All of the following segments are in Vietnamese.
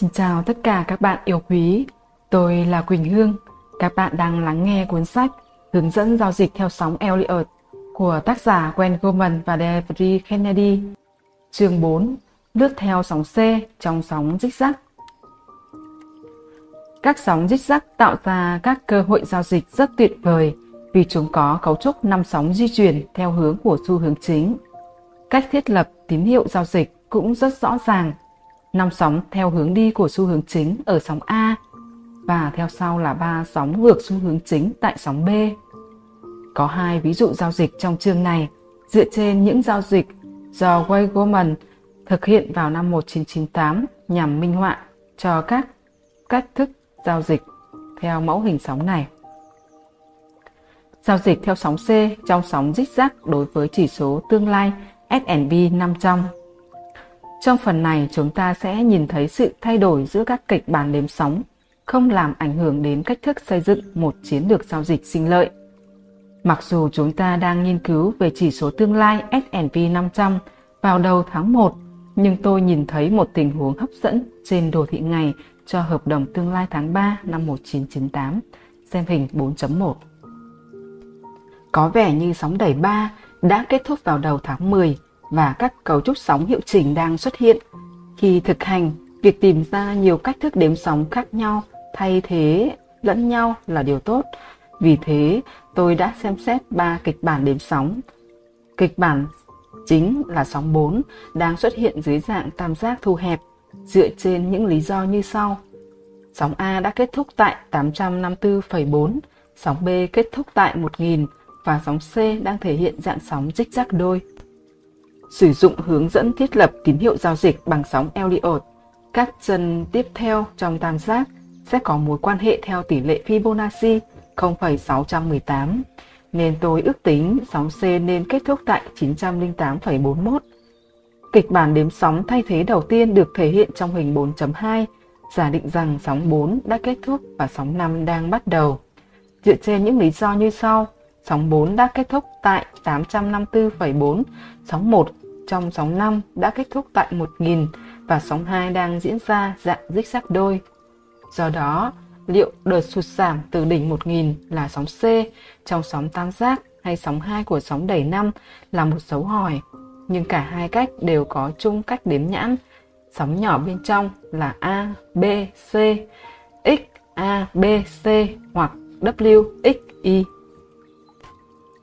Xin chào tất cả các bạn yêu quý, tôi là Quỳnh Hương. Các bạn đang lắng nghe cuốn sách Hướng dẫn giao dịch theo sóng Elliott của tác giả Gwen Goldman và David Kennedy. Chương 4. Lướt theo sóng C trong sóng dích rắc. Các sóng dích rắc tạo ra các cơ hội giao dịch rất tuyệt vời vì chúng có cấu trúc năm sóng di chuyển theo hướng của xu hướng chính. Cách thiết lập tín hiệu giao dịch cũng rất rõ ràng. Năm sóng theo hướng đi của xu hướng chính ở sóng A và theo sau là ba sóng ngược xu hướng chính tại sóng B. Có hai ví dụ giao dịch trong chương này dựa trên những giao dịch do Wei Goldman thực hiện vào năm 1998 nhằm minh họa cho các cách thức giao dịch theo mẫu hình sóng này. Giao dịch theo sóng C trong sóng dích rác đối với chỉ số tương lai S&P 500. Trong phần này chúng ta sẽ nhìn thấy sự thay đổi giữa các kịch bản đếm sóng không làm ảnh hưởng đến cách thức xây dựng một chiến lược giao dịch sinh lợi. Mặc dù chúng ta đang nghiên cứu về chỉ số tương lai S&P 500 vào đầu tháng 1, nhưng tôi nhìn thấy một tình huống hấp dẫn trên đồ thị ngày cho hợp đồng tương lai tháng 3 năm 1998, xem hình 4.1. Có vẻ như sóng đẩy 3 đã kết thúc vào đầu tháng 10 và các cấu trúc sóng hiệu chỉnh đang xuất hiện. Khi thực hành, việc tìm ra nhiều cách thức đếm sóng khác nhau thay thế lẫn nhau là điều tốt. Vì thế, tôi đã xem xét ba kịch bản đếm sóng. Kịch bản chính là sóng 4 đang xuất hiện dưới dạng tam giác thu hẹp dựa trên những lý do như sau. Sóng A đã kết thúc tại 854,4, sóng B kết thúc tại 1000 và sóng C đang thể hiện dạng sóng dích rác đôi. Sử dụng hướng dẫn thiết lập tín hiệu giao dịch bằng sóng Elliott, các chân tiếp theo trong tam giác sẽ có mối quan hệ theo tỷ lệ Fibonacci 0,618, nên tôi ước tính sóng C nên kết thúc tại 908,41. Kịch bản đếm sóng thay thế đầu tiên được thể hiện trong hình 4.2, giả định rằng sóng 4 đã kết thúc và sóng 5 đang bắt đầu. Dựa trên những lý do như sau, sóng 4 đã kết thúc tại 854,4, sóng 1 trong sóng 5 đã kết thúc tại 1000 và sóng 2 đang diễn ra dạng dích sắc đôi. Do đó, liệu đợt sụt giảm từ đỉnh 1000 là sóng C trong sóng tam giác hay sóng 2 của sóng đẩy 5 là một dấu hỏi, nhưng cả hai cách đều có chung cách đếm nhãn. Sóng nhỏ bên trong là A, B, C, X, A, B, C hoặc W, X, Y.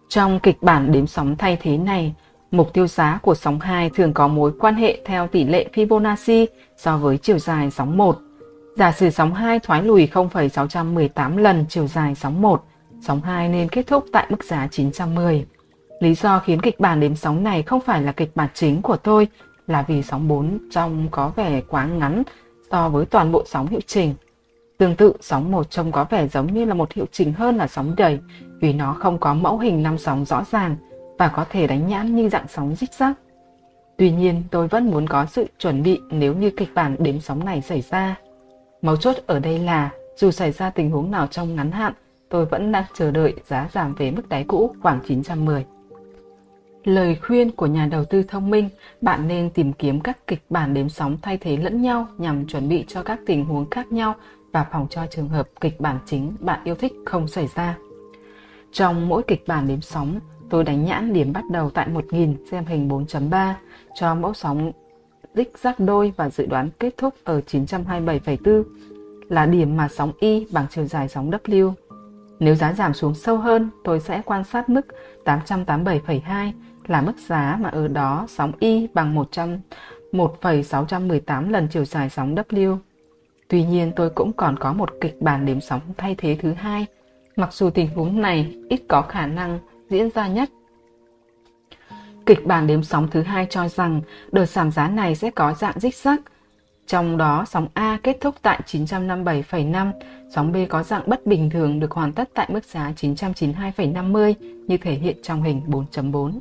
Trong kịch bản đếm sóng thay thế này, mục tiêu giá của sóng 2 thường có mối quan hệ theo tỷ lệ Fibonacci so với chiều dài sóng 1. Giả sử sóng 2 thoái lùi 0,618 lần chiều dài sóng 1, sóng 2 nên kết thúc tại mức giá 910. Lý do khiến kịch bản đếm sóng này không phải là kịch bản chính của tôi là vì sóng 4 trông có vẻ quá ngắn so với toàn bộ sóng hiệu chỉnh. Tương tự, sóng 1 trông có vẻ giống như là một hiệu chỉnh hơn là sóng đầy vì nó không có mẫu hình năm sóng rõ ràng và có thể đánh nhãn như dạng sóng dích rắc. Tuy nhiên, tôi vẫn muốn có sự chuẩn bị nếu như kịch bản đếm sóng này xảy ra. Mấu chốt ở đây là, dù xảy ra tình huống nào trong ngắn hạn, tôi vẫn đang chờ đợi giá giảm về mức đáy cũ khoảng 910. Lời khuyên của nhà đầu tư thông minh, bạn nên tìm kiếm các kịch bản đếm sóng thay thế lẫn nhau nhằm chuẩn bị cho các tình huống khác nhau và phòng cho trường hợp kịch bản chính bạn yêu thích không xảy ra. Trong mỗi kịch bản đếm sóng, tôi đánh nhãn điểm bắt đầu tại 1000 xem hình 4.3 cho mẫu sóng đích giác đôi và dự đoán kết thúc ở 927,4 là điểm mà sóng Y bằng chiều dài sóng W. Nếu giá giảm xuống sâu hơn, tôi sẽ quan sát mức 887,2 là mức giá mà ở đó sóng Y bằng 100 1,618 lần chiều dài sóng W. Tuy nhiên tôi cũng còn có một kịch bản đếm sóng thay thế thứ hai, mặc dù tình huống này ít có khả năng diễn ra nhất. Kịch bản đếm sóng thứ hai cho rằng đợt giảm giá này sẽ có dạng dích sắc, trong đó sóng A kết thúc tại 957,5, sóng B có dạng bất bình thường được hoàn tất tại mức giá 992,50 như thể hiện trong hình 4.4.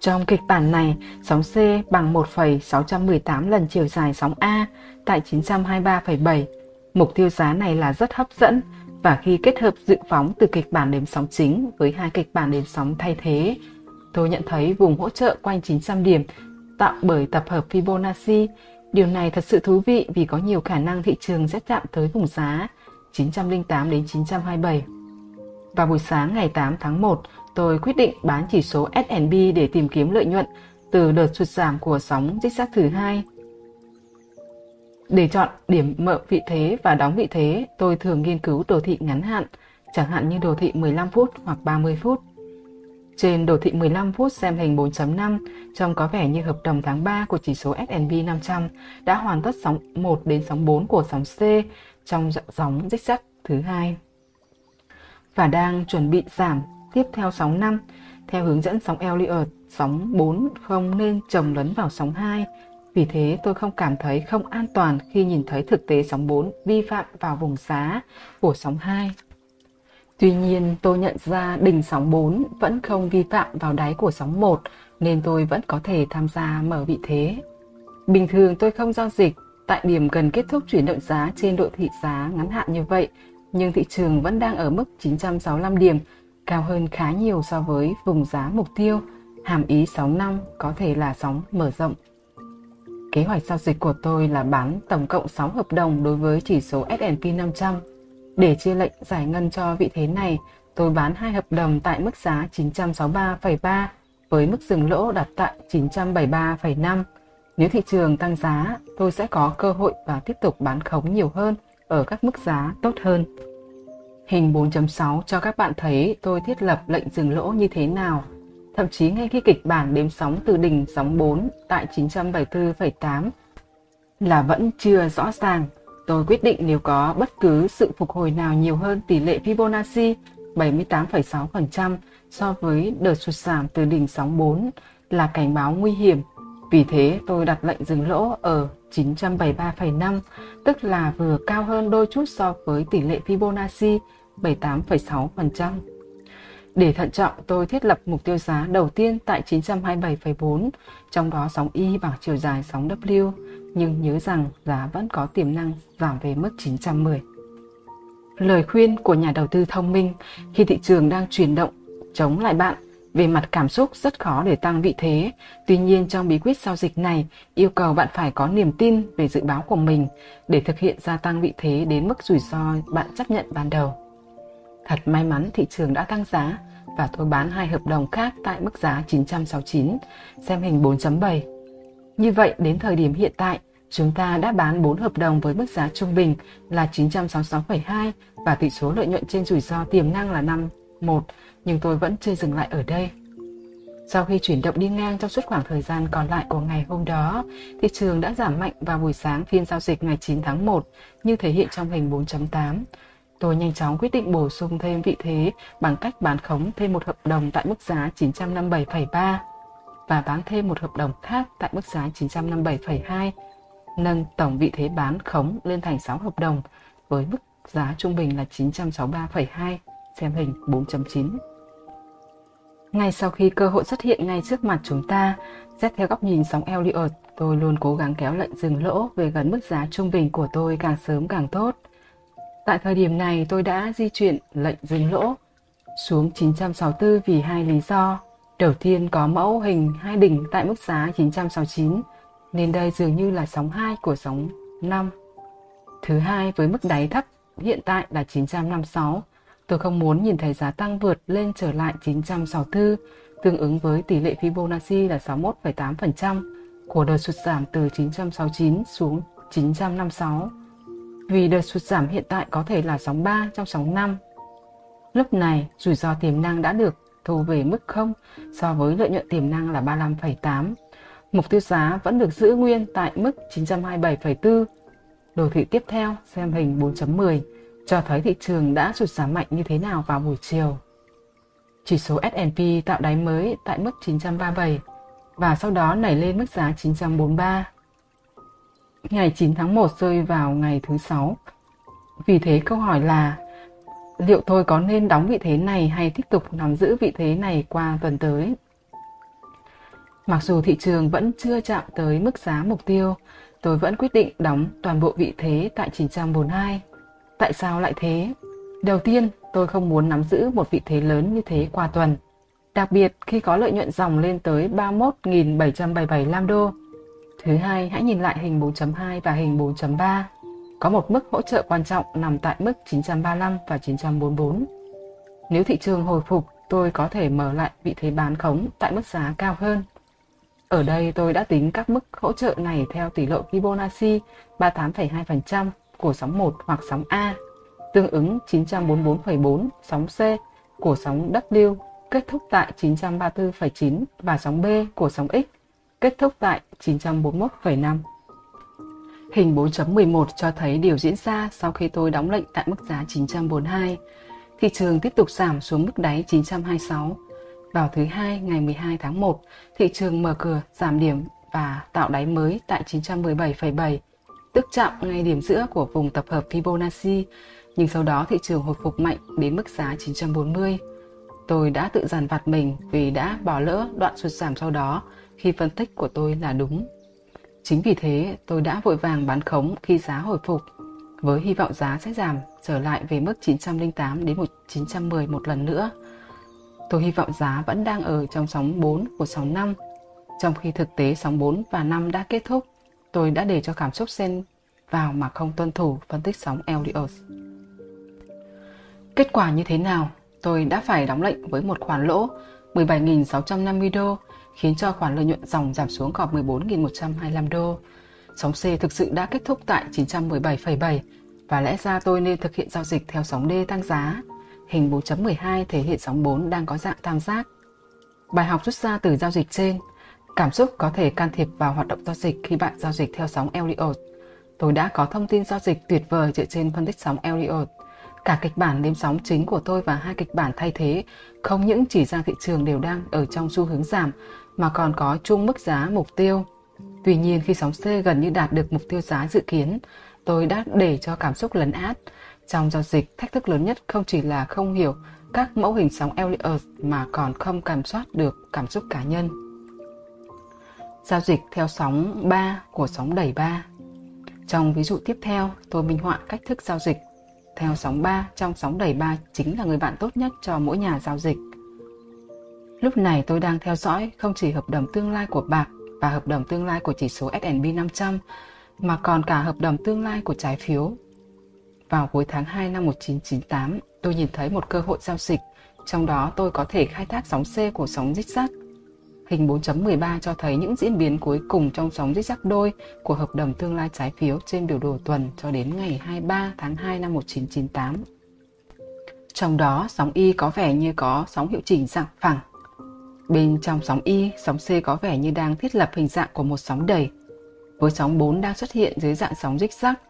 Trong kịch bản này, sóng C bằng 1,618 lần chiều dài sóng A tại 923,7. Mục tiêu giá này là rất hấp dẫn và khi kết hợp dự phóng từ kịch bản đếm sóng chính với hai kịch bản đếm sóng thay thế, tôi nhận thấy vùng hỗ trợ quanh 900 điểm tạo bởi tập hợp Fibonacci Điều này thật sự thú vị vì có nhiều khả năng thị trường sẽ chạm tới vùng giá 908 đến 927. Vào buổi sáng ngày 8 tháng 1, tôi quyết định bán chỉ số S&P để tìm kiếm lợi nhuận từ đợt sụt giảm của sóng dích xác thứ hai. Để chọn điểm mở vị thế và đóng vị thế, tôi thường nghiên cứu đồ thị ngắn hạn, chẳng hạn như đồ thị 15 phút hoặc 30 phút. Trên đồ thị 15 phút xem hình 4.5, trông có vẻ như hợp đồng tháng 3 của chỉ số S&P 500 đã hoàn tất sóng 1 đến sóng 4 của sóng C trong sóng dích sắt thứ hai và đang chuẩn bị giảm tiếp theo sóng 5 theo hướng dẫn sóng Elliott, sóng 4 không nên trồng lấn vào sóng 2. Vì thế tôi không cảm thấy không an toàn khi nhìn thấy thực tế sóng 4 vi phạm vào vùng giá của sóng 2. Tuy nhiên, tôi nhận ra đỉnh sóng 4 vẫn không vi phạm vào đáy của sóng 1 nên tôi vẫn có thể tham gia mở vị thế. Bình thường tôi không giao dịch tại điểm gần kết thúc chuyển động giá trên độ thị giá ngắn hạn như vậy, nhưng thị trường vẫn đang ở mức 965 điểm, cao hơn khá nhiều so với vùng giá mục tiêu, hàm ý sóng năm có thể là sóng mở rộng. Kế hoạch giao dịch của tôi là bán tổng cộng 6 hợp đồng đối với chỉ số S&P 500 để chia lệnh giải ngân cho vị thế này, tôi bán hai hợp đồng tại mức giá 963,3 với mức dừng lỗ đặt tại 973,5. Nếu thị trường tăng giá, tôi sẽ có cơ hội và tiếp tục bán khống nhiều hơn ở các mức giá tốt hơn. Hình 4.6 cho các bạn thấy tôi thiết lập lệnh dừng lỗ như thế nào. Thậm chí ngay khi kịch bản đếm sóng từ đỉnh sóng 4 tại 974,8 là vẫn chưa rõ ràng Tôi quyết định nếu có bất cứ sự phục hồi nào nhiều hơn tỷ lệ Fibonacci 78,6% so với đợt sụt giảm từ đỉnh sóng 4 là cảnh báo nguy hiểm. Vì thế tôi đặt lệnh dừng lỗ ở 973,5, tức là vừa cao hơn đôi chút so với tỷ lệ Fibonacci 78,6%. Để thận trọng, tôi thiết lập mục tiêu giá đầu tiên tại 927,4, trong đó sóng Y bằng chiều dài sóng W nhưng nhớ rằng giá vẫn có tiềm năng giảm về mức 910. Lời khuyên của nhà đầu tư thông minh khi thị trường đang chuyển động chống lại bạn về mặt cảm xúc rất khó để tăng vị thế. Tuy nhiên trong bí quyết giao dịch này yêu cầu bạn phải có niềm tin về dự báo của mình để thực hiện gia tăng vị thế đến mức rủi ro bạn chấp nhận ban đầu. Thật may mắn thị trường đã tăng giá và tôi bán hai hợp đồng khác tại mức giá 969, xem hình 4.7 như vậy, đến thời điểm hiện tại, chúng ta đã bán 4 hợp đồng với mức giá trung bình là 966,2 và tỷ số lợi nhuận trên rủi ro tiềm năng là 51, nhưng tôi vẫn chưa dừng lại ở đây. Sau khi chuyển động đi ngang trong suốt khoảng thời gian còn lại của ngày hôm đó, thị trường đã giảm mạnh vào buổi sáng phiên giao dịch ngày 9 tháng 1 như thể hiện trong hình 4.8. Tôi nhanh chóng quyết định bổ sung thêm vị thế bằng cách bán khống thêm một hợp đồng tại mức giá 957,3 và bán thêm một hợp đồng khác tại mức giá 957,2, nâng tổng vị thế bán khống lên thành 6 hợp đồng với mức giá trung bình là 963,2, xem hình 4.9. Ngay sau khi cơ hội xuất hiện ngay trước mặt chúng ta, xét theo góc nhìn sóng Elliott, tôi luôn cố gắng kéo lệnh dừng lỗ về gần mức giá trung bình của tôi càng sớm càng tốt. Tại thời điểm này, tôi đã di chuyển lệnh dừng lỗ xuống 964 vì hai lý do. Đầu tiên có mẫu hình hai đỉnh tại mức giá 969, nên đây dường như là sóng 2 của sóng 5. Thứ hai với mức đáy thấp hiện tại là 956, tôi không muốn nhìn thấy giá tăng vượt lên trở lại 964, tương ứng với tỷ lệ Fibonacci là 61,8% của đợt sụt giảm từ 969 xuống 956. Vì đợt sụt giảm hiện tại có thể là sóng 3 trong sóng 5. Lúc này, rủi ro tiềm năng đã được thu về mức 0 so với lợi nhuận tiềm năng là 35,8. Mục tiêu giá vẫn được giữ nguyên tại mức 927,4. Đồ thị tiếp theo xem hình 4.10 cho thấy thị trường đã sụt giảm mạnh như thế nào vào buổi chiều. Chỉ số S&P tạo đáy mới tại mức 937 và sau đó nảy lên mức giá 943. Ngày 9 tháng 1 rơi vào ngày thứ sáu. Vì thế câu hỏi là liệu tôi có nên đóng vị thế này hay tiếp tục nắm giữ vị thế này qua tuần tới. Mặc dù thị trường vẫn chưa chạm tới mức giá mục tiêu, tôi vẫn quyết định đóng toàn bộ vị thế tại 942. Tại sao lại thế? Đầu tiên, tôi không muốn nắm giữ một vị thế lớn như thế qua tuần. Đặc biệt khi có lợi nhuận dòng lên tới 31.777 đô. Thứ hai, hãy nhìn lại hình 4.2 và hình 4.3. Có một mức hỗ trợ quan trọng nằm tại mức 935 và 944. Nếu thị trường hồi phục, tôi có thể mở lại vị thế bán khống tại mức giá cao hơn. Ở đây tôi đã tính các mức hỗ trợ này theo tỷ lệ Fibonacci 38,2% của sóng 1 hoặc sóng A, tương ứng 944,4 sóng C của sóng W kết thúc tại 934,9 và sóng B của sóng X kết thúc tại 941,5. Hình 4.11 cho thấy điều diễn ra sau khi tôi đóng lệnh tại mức giá 942. Thị trường tiếp tục giảm xuống mức đáy 926. Vào thứ hai ngày 12 tháng 1, thị trường mở cửa giảm điểm và tạo đáy mới tại 917,7, tức chạm ngay điểm giữa của vùng tập hợp Fibonacci, nhưng sau đó thị trường hồi phục mạnh đến mức giá 940. Tôi đã tự dằn vặt mình vì đã bỏ lỡ đoạn sụt giảm sau đó khi phân tích của tôi là đúng. Chính vì thế, tôi đã vội vàng bán khống khi giá hồi phục, với hy vọng giá sẽ giảm trở lại về mức 908 đến 910 một lần nữa. Tôi hy vọng giá vẫn đang ở trong sóng 4 của sóng 5. Trong khi thực tế sóng 4 và 5 đã kết thúc, tôi đã để cho cảm xúc xen vào mà không tuân thủ phân tích sóng Elliott. Kết quả như thế nào? Tôi đã phải đóng lệnh với một khoản lỗ 17.650 đô khiến cho khoản lợi nhuận dòng giảm xuống còn 14.125 đô. Sóng C thực sự đã kết thúc tại 917,7 và lẽ ra tôi nên thực hiện giao dịch theo sóng D tăng giá. Hình 4.12 thể hiện sóng 4 đang có dạng tam giác. Bài học rút ra từ giao dịch trên, cảm xúc có thể can thiệp vào hoạt động giao dịch khi bạn giao dịch theo sóng Elliott. Tôi đã có thông tin giao dịch tuyệt vời dựa trên phân tích sóng Elliott. Cả kịch bản đêm sóng chính của tôi và hai kịch bản thay thế không những chỉ ra thị trường đều đang ở trong xu hướng giảm mà còn có chung mức giá mục tiêu. Tuy nhiên khi sóng C gần như đạt được mục tiêu giá dự kiến, tôi đã để cho cảm xúc lấn át. Trong giao dịch, thách thức lớn nhất không chỉ là không hiểu các mẫu hình sóng Elliott mà còn không kiểm soát được cảm xúc cá nhân. Giao dịch theo sóng 3 của sóng đẩy 3 Trong ví dụ tiếp theo, tôi minh họa cách thức giao dịch theo sóng 3 trong sóng đẩy 3 chính là người bạn tốt nhất cho mỗi nhà giao dịch. Lúc này tôi đang theo dõi không chỉ hợp đồng tương lai của bạc và hợp đồng tương lai của chỉ số S&P 500 mà còn cả hợp đồng tương lai của trái phiếu. Vào cuối tháng 2 năm 1998, tôi nhìn thấy một cơ hội giao dịch, trong đó tôi có thể khai thác sóng C của sóng zigzag. Hình 4.13 cho thấy những diễn biến cuối cùng trong sóng zigzag đôi của hợp đồng tương lai trái phiếu trên biểu đồ tuần cho đến ngày 23 tháng 2 năm 1998. Trong đó, sóng Y có vẻ như có sóng hiệu chỉnh dạng phẳng Bên trong sóng Y, sóng C có vẻ như đang thiết lập hình dạng của một sóng đầy, với sóng 4 đang xuất hiện dưới dạng sóng rích rắc.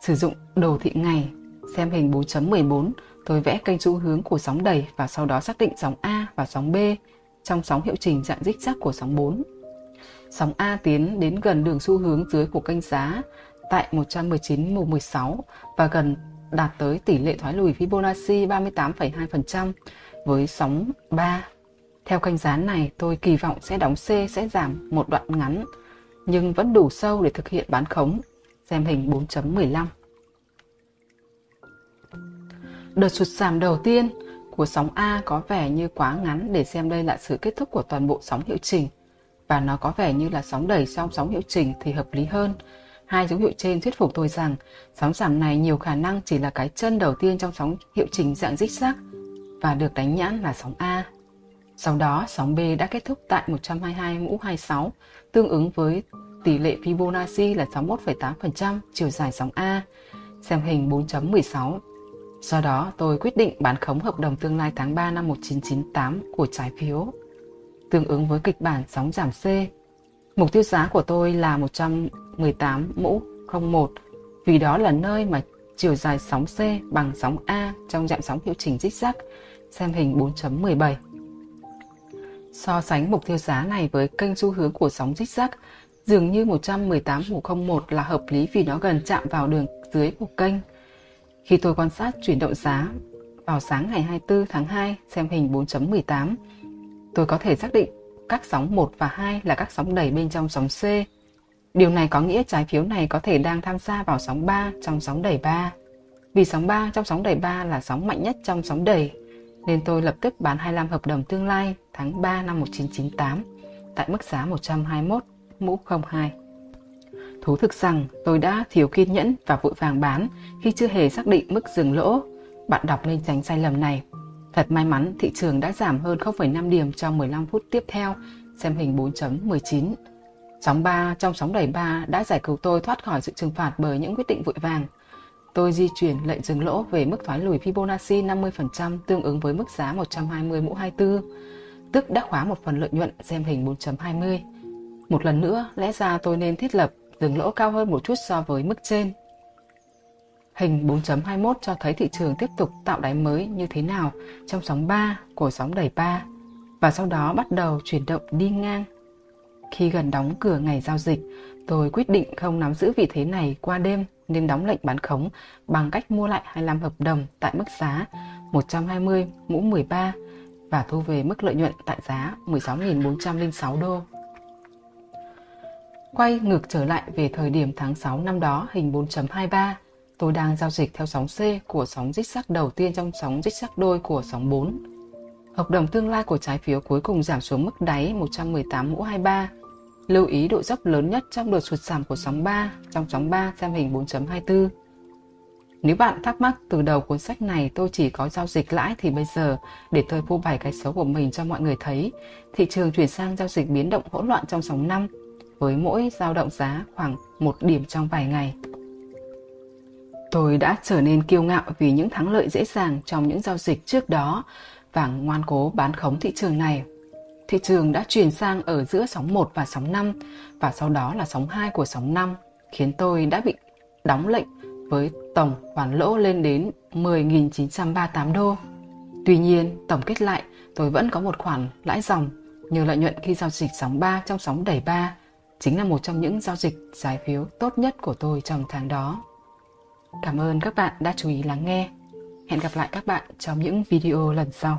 Sử dụng đồ thị ngày, xem hình 4.14, tôi vẽ kênh xu hướng của sóng đầy và sau đó xác định sóng A và sóng B trong sóng hiệu chỉnh dạng dích rắc của sóng 4. Sóng A tiến đến gần đường xu hướng dưới của kênh giá tại 119 mùng 16 và gần đạt tới tỷ lệ thoái lùi Fibonacci 38,2% với sóng 3 theo kênh giá này, tôi kỳ vọng sẽ đóng C sẽ giảm một đoạn ngắn, nhưng vẫn đủ sâu để thực hiện bán khống. Xem hình 4.15. Đợt sụt giảm đầu tiên của sóng A có vẻ như quá ngắn để xem đây là sự kết thúc của toàn bộ sóng hiệu chỉnh và nó có vẻ như là sóng đẩy trong sóng hiệu chỉnh thì hợp lý hơn. Hai dấu hiệu trên thuyết phục tôi rằng sóng giảm này nhiều khả năng chỉ là cái chân đầu tiên trong sóng hiệu chỉnh dạng dích xác và được đánh nhãn là sóng A. Sau đó, sóng B đã kết thúc tại 122 mũ 26, tương ứng với tỷ lệ Fibonacci là 61,8% chiều dài sóng A, xem hình 4.16. Do đó, tôi quyết định bán khống hợp đồng tương lai tháng 3 năm 1998 của trái phiếu, tương ứng với kịch bản sóng giảm C. Mục tiêu giá của tôi là 118 mũ 01, vì đó là nơi mà chiều dài sóng C bằng sóng A trong dạng sóng hiệu chỉnh zigzag, xem hình 4.17. So sánh mục tiêu giá này với kênh xu hướng của sóng zigzag, dường như 118 mũ 01 là hợp lý vì nó gần chạm vào đường dưới của kênh. Khi tôi quan sát chuyển động giá vào sáng ngày 24 tháng 2 xem hình 4.18, tôi có thể xác định các sóng 1 và 2 là các sóng đẩy bên trong sóng C. Điều này có nghĩa trái phiếu này có thể đang tham gia vào sóng 3 trong sóng đẩy 3. Vì sóng 3 trong sóng đẩy 3 là sóng mạnh nhất trong sóng đẩy nên tôi lập tức bán 25 hợp đồng tương lai tháng 3 năm 1998 tại mức giá 121 mũ 02. Thú thực rằng tôi đã thiếu kiên nhẫn và vội vàng bán khi chưa hề xác định mức dừng lỗ. Bạn đọc nên tránh sai lầm này. Thật may mắn thị trường đã giảm hơn 0,5 điểm trong 15 phút tiếp theo, xem hình 4.19. Sóng 3 trong sóng đẩy 3 đã giải cứu tôi thoát khỏi sự trừng phạt bởi những quyết định vội vàng. Tôi di chuyển lệnh dừng lỗ về mức thoái lùi Fibonacci 50% tương ứng với mức giá 120 mũ 24, tức đã khóa một phần lợi nhuận xem hình 4.20. Một lần nữa, lẽ ra tôi nên thiết lập dừng lỗ cao hơn một chút so với mức trên. Hình 4.21 cho thấy thị trường tiếp tục tạo đáy mới như thế nào trong sóng 3 của sóng đẩy 3 và sau đó bắt đầu chuyển động đi ngang. Khi gần đóng cửa ngày giao dịch, tôi quyết định không nắm giữ vị thế này qua đêm nên đóng lệnh bán khống bằng cách mua lại 25 hợp đồng tại mức giá 120 mũ 13 và thu về mức lợi nhuận tại giá 16.406 đô. Quay ngược trở lại về thời điểm tháng 6 năm đó hình 4.23, tôi đang giao dịch theo sóng C của sóng dích sắc đầu tiên trong sóng dích sắc đôi của sóng 4. Hợp đồng tương lai của trái phiếu cuối cùng giảm xuống mức đáy 118 mũ 23. Lưu ý độ dốc lớn nhất trong đợt sụt giảm của sóng 3 trong sóng 3 xem hình 4.24. Nếu bạn thắc mắc từ đầu cuốn sách này tôi chỉ có giao dịch lãi thì bây giờ để tôi phô bày cái xấu của mình cho mọi người thấy, thị trường chuyển sang giao dịch biến động hỗn loạn trong sóng 5 với mỗi dao động giá khoảng một điểm trong vài ngày. Tôi đã trở nên kiêu ngạo vì những thắng lợi dễ dàng trong những giao dịch trước đó và ngoan cố bán khống thị trường này. Thị trường đã chuyển sang ở giữa sóng 1 và sóng 5 và sau đó là sóng 2 của sóng 5 khiến tôi đã bị đóng lệnh với tổng khoản lỗ lên đến 10.938 đô. Tuy nhiên, tổng kết lại, tôi vẫn có một khoản lãi dòng nhờ lợi nhuận khi giao dịch sóng 3 trong sóng đẩy 3 chính là một trong những giao dịch trái phiếu tốt nhất của tôi trong tháng đó. Cảm ơn các bạn đã chú ý lắng nghe. Hẹn gặp lại các bạn trong những video lần sau.